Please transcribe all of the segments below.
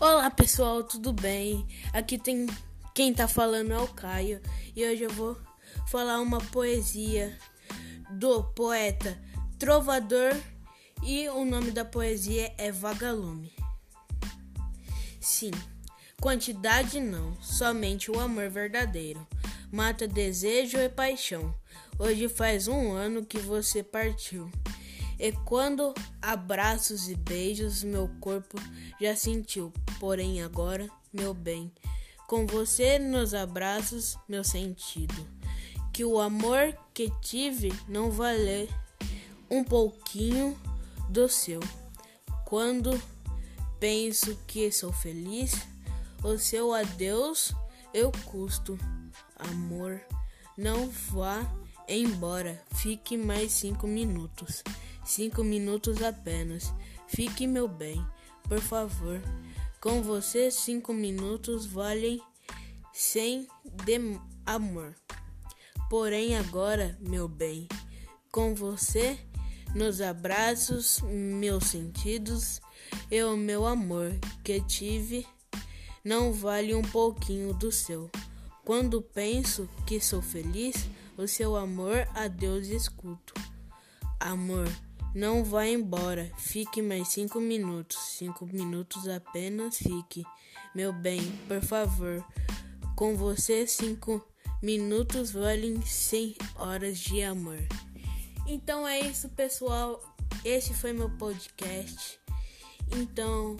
Olá pessoal, tudo bem? Aqui tem quem tá falando é o Caio e hoje eu vou falar uma poesia do poeta Trovador e o nome da poesia é Vagalume. Sim, quantidade não, somente o amor verdadeiro mata desejo e paixão. Hoje faz um ano que você partiu. E quando abraços e beijos meu corpo já sentiu, porém agora, meu bem, com você nos abraços, meu sentido, que o amor que tive não vale um pouquinho do seu. Quando penso que sou feliz, o seu adeus eu custo, amor, não vá embora, fique mais cinco minutos. Cinco minutos apenas. Fique, meu bem, por favor. Com você, cinco minutos valem sem de amor. Porém, agora, meu bem, com você, nos abraços, meus sentidos e o meu amor que tive não vale um pouquinho do seu. Quando penso que sou feliz, o seu amor a Deus escuto. Amor. Não vá embora. Fique mais cinco minutos. Cinco minutos apenas fique. Meu bem, por favor. Com você, cinco minutos valem cem horas de amor. Então é isso, pessoal. Esse foi meu podcast. Então,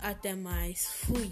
até mais. Fui.